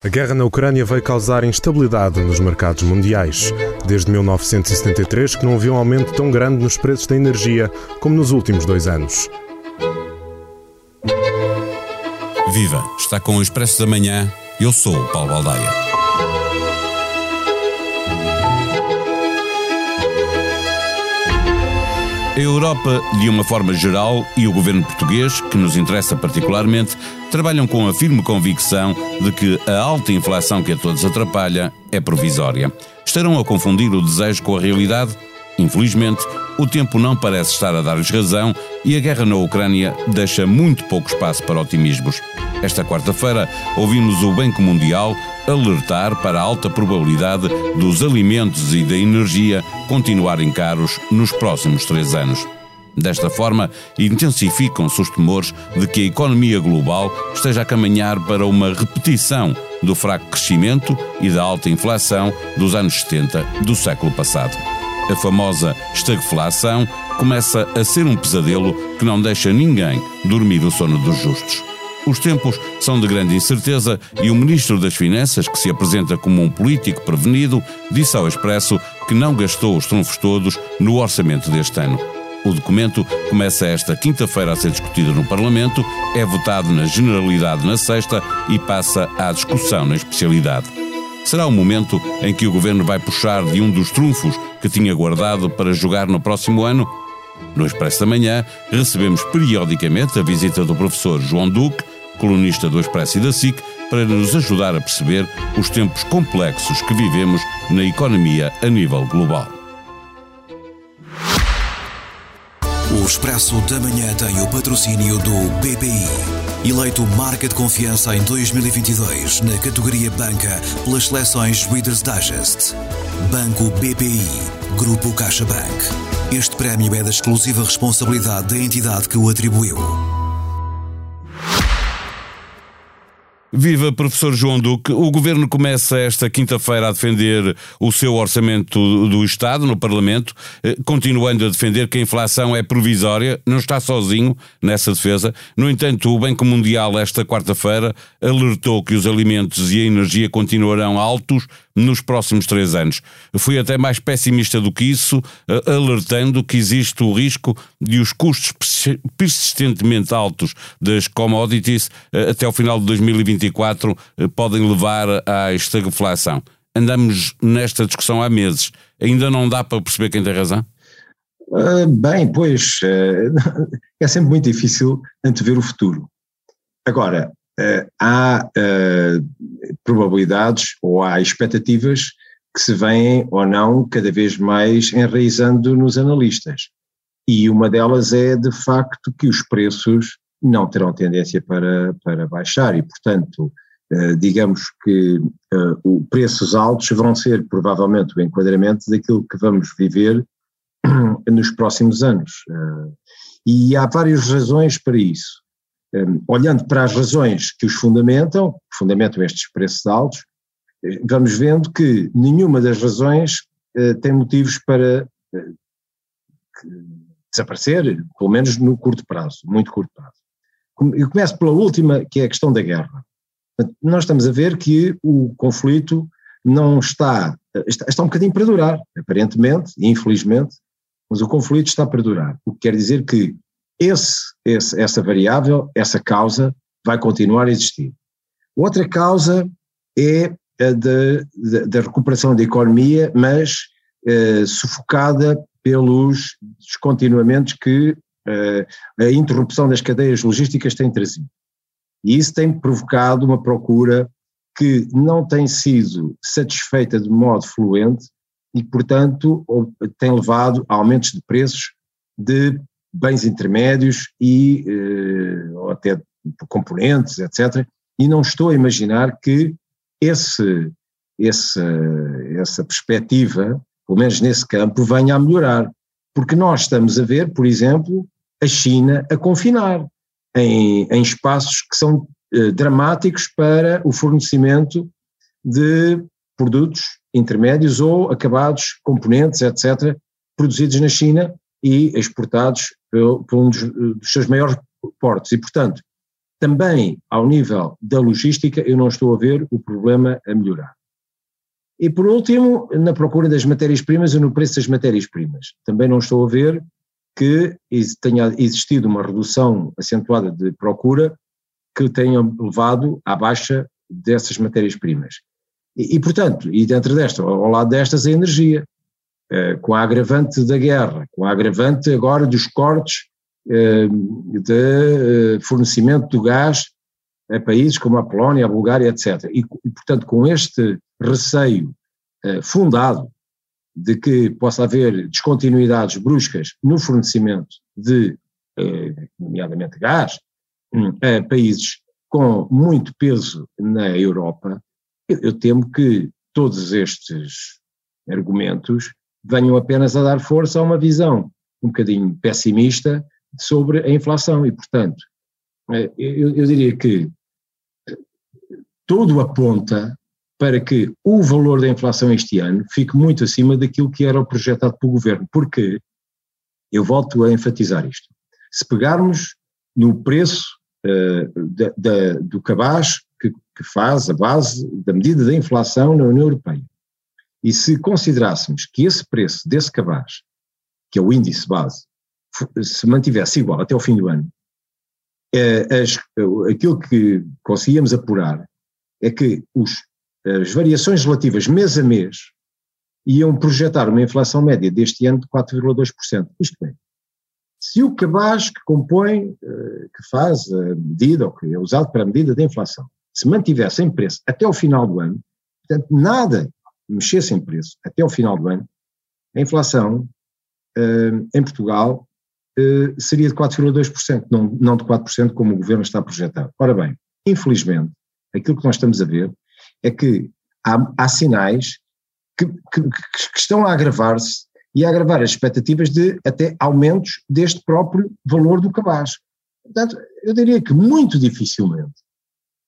A guerra na Ucrânia veio causar instabilidade nos mercados mundiais. Desde 1973 que não havia um aumento tão grande nos preços da energia como nos últimos dois anos. Viva! Está com o Expresso da Manhã. Eu sou o Paulo Baldaia. A Europa, de uma forma geral, e o governo português, que nos interessa particularmente, trabalham com a firme convicção de que a alta inflação que a todos atrapalha é provisória. Estarão a confundir o desejo com a realidade? Infelizmente, o tempo não parece estar a dar-lhes razão e a guerra na Ucrânia deixa muito pouco espaço para otimismos. Esta quarta-feira, ouvimos o Banco Mundial alertar para a alta probabilidade dos alimentos e da energia continuarem caros nos próximos três anos. Desta forma, intensificam-se os temores de que a economia global esteja a caminhar para uma repetição do fraco crescimento e da alta inflação dos anos 70 do século passado. A famosa estagflação começa a ser um pesadelo que não deixa ninguém dormir o sono dos justos. Os tempos são de grande incerteza e o Ministro das Finanças, que se apresenta como um político prevenido, disse ao Expresso que não gastou os trunfos todos no orçamento deste ano. O documento começa esta quinta-feira a ser discutido no Parlamento, é votado na generalidade na sexta e passa à discussão na especialidade. Será o momento em que o governo vai puxar de um dos trunfos que tinha guardado para jogar no próximo ano? No Expresso da Manhã, recebemos periodicamente a visita do professor João Duque, colunista do Expresso e da SIC, para nos ajudar a perceber os tempos complexos que vivemos na economia a nível global. O Expresso da Manhã tem o patrocínio do BPI. Eleito marca de confiança em 2022 na categoria Banca pelas seleções Reader's Digest. Banco BPI. Grupo CaixaBank. Este prémio é da exclusiva responsabilidade da entidade que o atribuiu. Viva professor João Duque. O governo começa esta quinta-feira a defender o seu orçamento do Estado no Parlamento, eh, continuando a defender que a inflação é provisória, não está sozinho nessa defesa. No entanto, o Banco Mundial, esta quarta-feira, alertou que os alimentos e a energia continuarão altos nos próximos três anos. Fui até mais pessimista do que isso, alertando que existe o risco de os custos persistentemente altos das commodities até ao final de 2024 podem levar à estagflação. Andamos nesta discussão há meses. Ainda não dá para perceber quem tem razão? Uh, bem, pois, uh, é sempre muito difícil antever o futuro. Agora, há probabilidades ou há expectativas que se vêm ou não cada vez mais enraizando nos analistas. E uma delas é, de facto, que os preços não terão tendência para, para baixar e, portanto, eh, digamos que preços altos vão ser provavelmente o enquadramento daquilo que vamos viver nos próximos anos. E há várias razões para isso. Um, olhando para as razões que os fundamentam, que fundamentam estes preços altos, vamos vendo que nenhuma das razões uh, tem motivos para uh, desaparecer, pelo menos no curto prazo, muito curto prazo. Eu começo pela última, que é a questão da guerra. Nós estamos a ver que o conflito não está, está, está um bocadinho para durar, aparentemente, infelizmente, mas o conflito está para durar. O que quer dizer que esse, esse, essa variável, essa causa, vai continuar a existir. Outra causa é a da, recuperação da economia, mas eh, sufocada pelos descontinuamentos que eh, a interrupção das cadeias logísticas tem trazido. E isso tem provocado uma procura que não tem sido satisfeita de modo fluente e, portanto, tem levado a aumentos de preços de bens intermédios e eh, ou até componentes, etc. E não estou a imaginar que esse, esse, essa perspectiva, pelo menos nesse campo, venha a melhorar. Porque nós estamos a ver, por exemplo, a China a confinar em, em espaços que são eh, dramáticos para o fornecimento de produtos intermédios ou acabados, componentes, etc., produzidos na China e exportados por, um dos, dos, seus maiores portos. E, portanto, também ao nível da logística eu não estou a ver o problema a melhorar. E por último, na procura das matérias-primas e no preço das matérias-primas. Também não estou a ver que tenha existido uma redução acentuada de procura que tenha levado à baixa dessas matérias-primas. E, e, portanto, e dentro desta, ao lado destas, a energia, eh, com a agravante da guerra, com a agravante agora dos cortes eh, de eh, fornecimento do gás a países como a Polónia, a Bulgária, etc. E, portanto, com este receio fundado de que possa haver descontinuidades bruscas no fornecimento de, nomeadamente gás, hum, a países com muito peso na Europa, eu, eu temo que todos estes argumentos venham apenas a dar força a uma visão um bocadinho pessimista sobre a inflação. E, portanto, eh, eu, eu diria que tudo aponta para que o valor da inflação este ano fique muito acima daquilo que era projetado pelo governo, porque, eu volto a enfatizar isto, se pegarmos no preço uh, da, da, do cabaz que, que faz a base da medida da inflação na União Europeia, e se considerássemos que esse preço desse cabaz, que é o índice base, se mantivesse igual até o fim do ano, é, as, aquilo que conseguíamos apurar é que os, as variações relativas mês a mês iam projetar uma inflação média deste ano de 4,2%. Isto é, se o cabaz que compõe, eh, que faz a medida, ou que é usado para a medida da inflação, se mantivesse em preço até o final do ano, portanto, nada mexesse em preço até o final do ano, a inflação uh, em Portugal uh, seria de 4,2%, não, não de 4% como o governo está a projetar. Ora bem, infelizmente, aquilo que nós estamos a ver é que há, há sinais que, que, que estão a agravar-se e a agravar as expectativas de até aumentos deste próprio valor do cabaz. Portanto, eu diria que muito dificilmente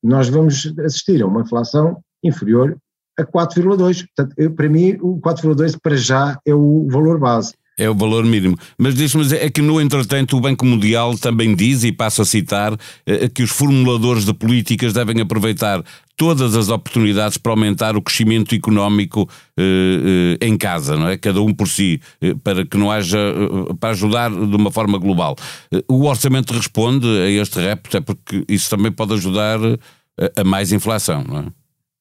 nós vamos assistir a uma inflação inferior a 4,2. Portanto, eu, para mim, o 4,2 para já é o valor base. É o valor mínimo. Mas diz-me, é que no entretanto o Banco Mundial também diz, e passo a citar, eh, que os formuladores de políticas devem aproveitar todas as oportunidades para aumentar o crescimento económico eh, eh, em casa, não é? Cada um por si, para que não haja, para ajudar de uma forma global. o orçamento responde a este repto, é porque isso também pode ajudar a mais inflação, não é?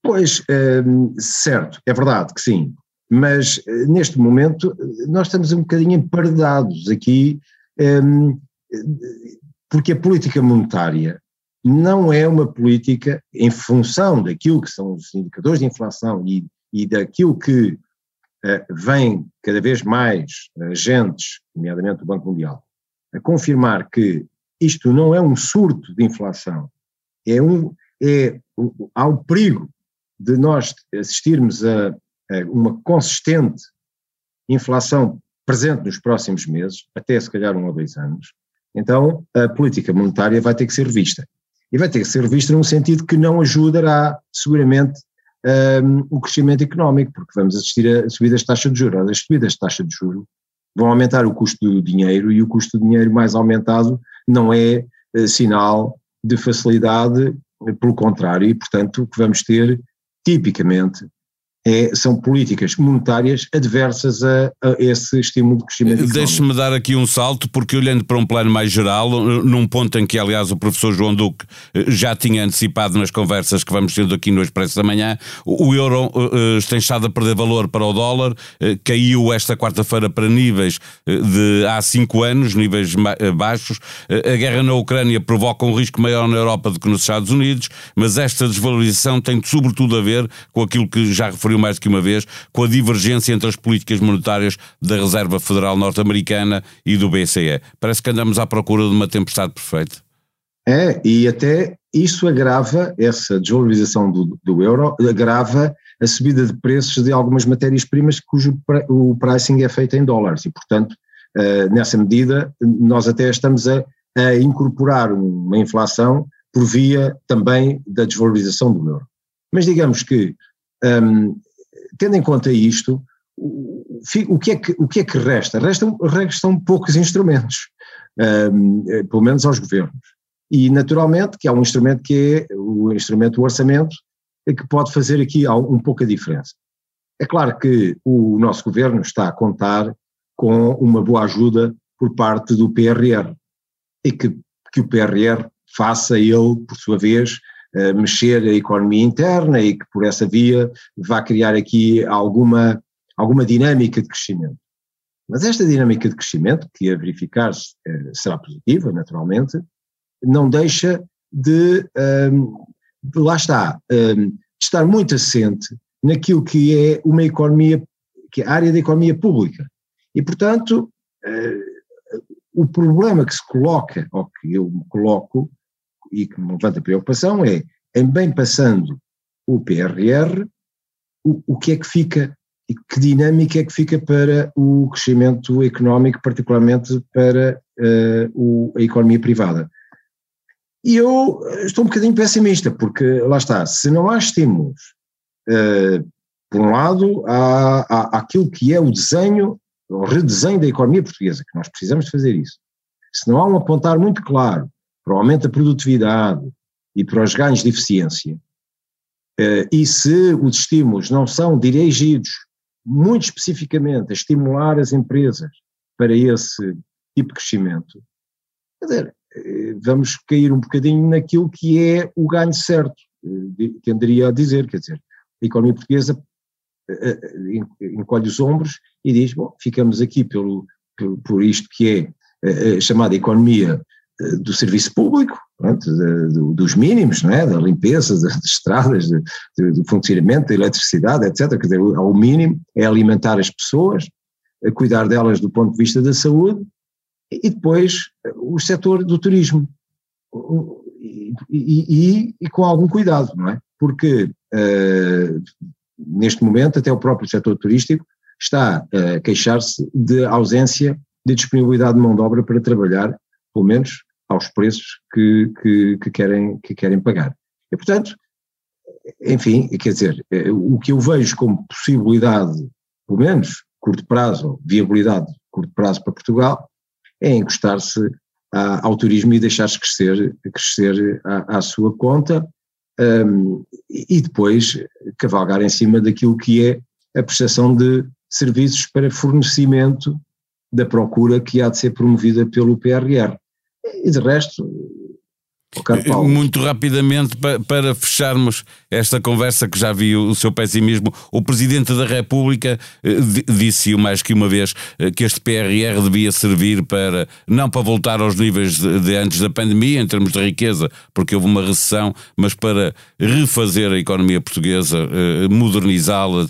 Pois, hum, certo, é verdade que sim, mas eh, neste momento nós estamos um bocadinho emparedados aqui, hum, porque a política monetária não é uma política em função daquilo que são os indicadores de inflação e, e daquilo que uh, vem cada vez mais agentes, nomeadamente o Banco Mundial, a confirmar que isto não é um surto de inflação, é um, é, há o perigo de nós assistirmos a, a uma consistente inflação presente nos próximos meses, até se calhar um ou dois anos, então a política monetária vai ter que ser revista. E vai ter que ser revista num sentido que não ajudará seguramente um, o crescimento económico, porque vamos assistir a subidas de taxa de juros. As subidas de taxa de juros vão aumentar o custo do dinheiro e o custo do dinheiro mais aumentado não é uh, sinal de facilidade, pelo contrário, e portanto o que vamos ter tipicamente é, são políticas monetárias adversas a, a esse estímulo de crescimento Deixe-me dar aqui um salto, porque olhando para um plano mais geral, num ponto em que, aliás, o professor João Duque eh, já tinha antecipado nas conversas que vamos tendo aqui no Expresso da Manhã, o euro uh, tem estado a perder valor para o dólar, uh, caiu esta quarta-feira para níveis de há cinco anos, níveis baixos. a guerra na Ucrânia provoca um risco maior na Europa do que nos Estados Unidos, mas esta desvalorização tem sobretudo a ver com aquilo que já referiu mais do que uma vez, com a divergência entre as políticas monetárias da Reserva Federal Norte-Americana e do BCE. Parece que andamos à procura de uma tempestade perfeita. É, e até isso agrava, essa desvalorização do, do euro, agrava a subida de preços de algumas matérias-primas cujo o pricing é feito em dólares e, portanto, uh, nessa medida, nós até estamos a, a incorporar uma inflação por via também da desvalorização do euro. Mas digamos que um, tendo em conta isto, o que, é que, o que é que resta? Restam, restam poucos instrumentos, um, pelo menos aos governos. E naturalmente que há um instrumento que é o instrumento do orçamento, que pode fazer aqui um pouco a diferença. É claro que o nosso governo está a contar com uma boa ajuda por parte do PRR e que, que o PRR faça ele, por sua vez, mexer a economia interna e que por essa via vá criar aqui alguma, alguma dinâmica de crescimento. Mas esta dinâmica de crescimento, que a verificar-se uh, será positiva, naturalmente, não deixa de, um, de lá está, um, de estar muito assente naquilo que é uma economia, que é a área da economia pública. E, portanto, uh, o problema que se coloca, ou que eu me coloco, e que me levanta preocupação, é, em bem passando o PRR, o, o que é que fica e que dinâmica é que fica para o crescimento económico, particularmente para uh, o, a economia privada. E eu estou um bocadinho pessimista, porque lá está, se não há estímulos, uh, por um lado, há, há aquilo que é o desenho, o redesenho da economia portuguesa, que nós precisamos de fazer isso. Se não há um apontar muito claro para o aumento da produtividade e para os ganhos de eficiência, uh, e se os estímulos não são dirigidos muito especificamente a estimular as empresas para esse tipo de crescimento, quer dizer, eh, vamos cair um bocadinho naquilo que é o ganho certo, eh, tenderia a dizer, quer dizer, a economia portuguesa eh, encolhe os ombros e diz, bom, ficamos aqui pelo, por, por isto que é a chamada economia do serviço público, pronto, dos mínimos, é? da limpeza das estradas, do funcionamento da eletricidade, etc. Quer dizer, ao mínimo é alimentar as pessoas, cuidar delas do ponto de vista da saúde e depois o setor do turismo. E, e, e, com algum cuidado, não é? Porque uh, neste momento até o próprio setor turístico está a queixar-se de ausência de disponibilidade de mão de obra para trabalhar, pelo menos aos preços que, que, que, querem, que querem pagar. E, portanto, enfim, quer dizer, eh, o que eu vejo como possibilidade, pelo menos curto prazo, viabilidade curto prazo para Portugal, é encostar-se ao turismo e deixar-se crescer, crescer à, à sua conta um, e depois cavalgar em cima daquilo que é a prestação de serviços para fornecimento da procura que há de ser promovida pelo PRR. E de resto, muito rapidamente, para fecharmos esta conversa que já vi o seu pessimismo, o Presidente da República eh, disse mais que uma vez eh, que este PRR devia servir para, não para voltar aos níveis de antes da pandemia, em termos de riqueza, porque houve uma recessão, mas para refazer a economia portuguesa, eh, modernizá-la,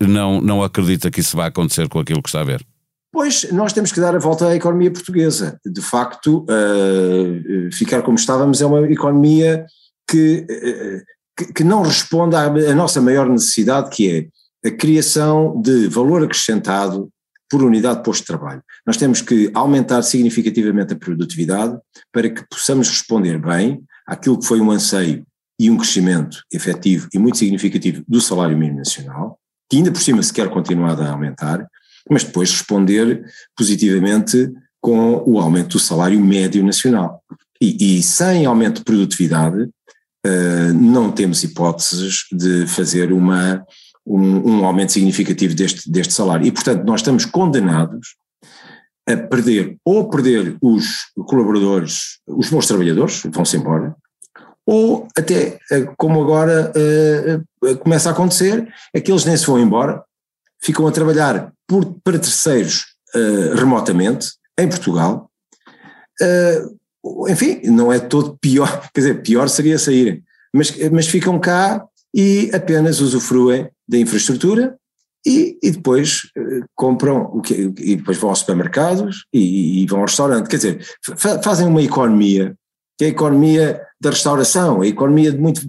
não, não acredita que isso vai acontecer com aquilo que está a ver. Pois, nós temos que dar a volta à economia portuguesa. De facto, uh, ficar como estávamos é uma economia que, uh, que, que, não responde à, à nossa maior necessidade, que é a criação de valor acrescentado por unidade de posto de trabalho. Nós temos que aumentar significativamente a produtividade para que possamos responder bem àquilo que foi um anseio e um crescimento efetivo e muito significativo do salário mínimo nacional, que ainda por cima se quer continuar a aumentar, mas depois responder positivamente com o aumento do salário médio nacional. E, e sem aumento de produtividade, uh, não temos hipóteses de fazer uma, um, um, aumento significativo deste, deste salário. E, portanto, nós estamos condenados a perder, ou perder os colaboradores, os bons trabalhadores, vão-se embora, ou até, eh, como agora uh, começa a acontecer, aqueles nem se vão embora, ficam a trabalhar por, para terceiros uh, remotamente, em Portugal. Uh, enfim, não é todo pior, quer dizer, pior seria saírem, mas, mas ficam cá e apenas usufruem da infraestrutura e, e depois uh, compram o que, e depois vão aos supermercados e, e vão ao restaurante. Quer dizer, fa fazem uma economia que é a economia da restauração, a economia de muito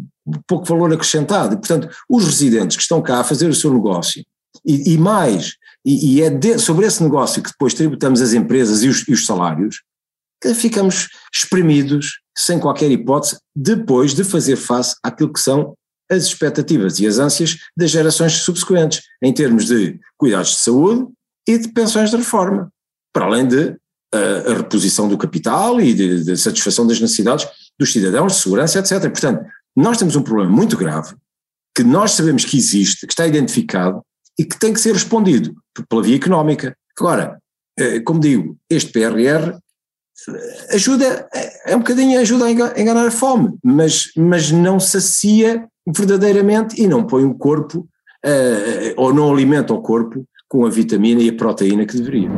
pouco valor acrescentado. Portanto, os residentes que estão cá a fazer o seu negócio e, e mais, e, e é de, sobre esse negócio que depois tributamos as empresas e os, e os salários, que ficamos espremidos, sem qualquer hipótese, depois de fazer face àquilo que são as expectativas e as ânsias das gerações subsequentes, em termos de cuidados de saúde e de pensões de reforma, para além de uh, a reposição do capital e de, de, satisfação das necessidades dos cidadãos, de segurança, etc. Portanto, nós temos um problema muito grave, que nós sabemos que existe, que está identificado e que tem que ser respondido pela via económica. Agora, eh, como digo, este PRR eh, ajuda, é um bocadinho ajuda a enganar a fome, mas, mas não sacia verdadeiramente e não põe o corpo, ou não alimenta o corpo com a vitamina e a proteína que deveria.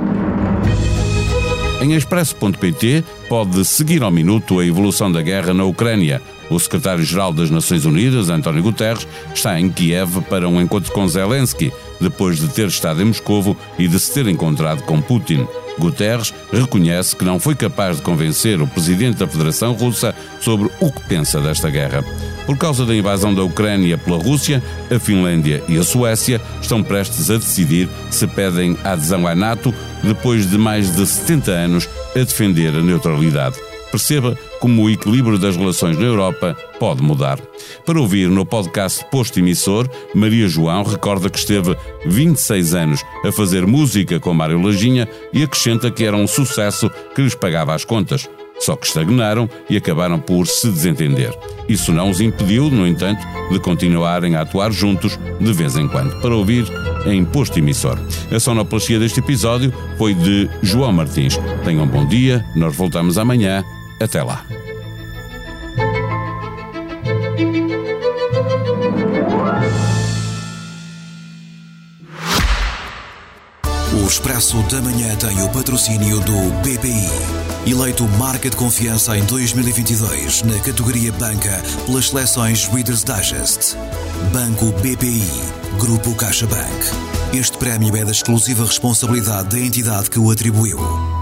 Em expresso.pt pode seguir ao minuto a evolução da guerra na Ucrânia. O secretário-geral das Nações Unidas, António Guterres, está em Kiev para um encontro com Zelensky, depois de ter estado em Moscovo e de se ter encontrado com Putin. Guterres reconhece que não foi capaz de convencer o presidente da Federação Russa sobre o que pensa desta guerra. Por causa da invasão da Ucrânia pela Rússia, a Finlândia e a Suécia estão prestes a decidir se pedem adesão à NATO depois de mais de 70 anos a defender a neutralidade. Perceba como o equilíbrio das relações na Europa pode mudar. Para ouvir no podcast Posto Emissor, Maria João recorda que esteve 26 anos a fazer música com Mário Lajinha e acrescenta que era um sucesso que lhes pagava as contas. Só que estagnaram e acabaram por se desentender. Isso não os impediu, no entanto, de continuarem a atuar juntos de vez em quando. Para ouvir em Posto Emissor. A sonoplastia deste episódio foi de João Martins. Tenham um bom dia, nós voltamos amanhã até lá. O Expresso da Manhã tem o patrocínio do BPI. Eleito Marca de Confiança em 2022 na categoria Banca pelas seleções Reader's Digest. Banco BPI. Grupo CaixaBank. Este prémio é da exclusiva responsabilidade da entidade que o atribuiu.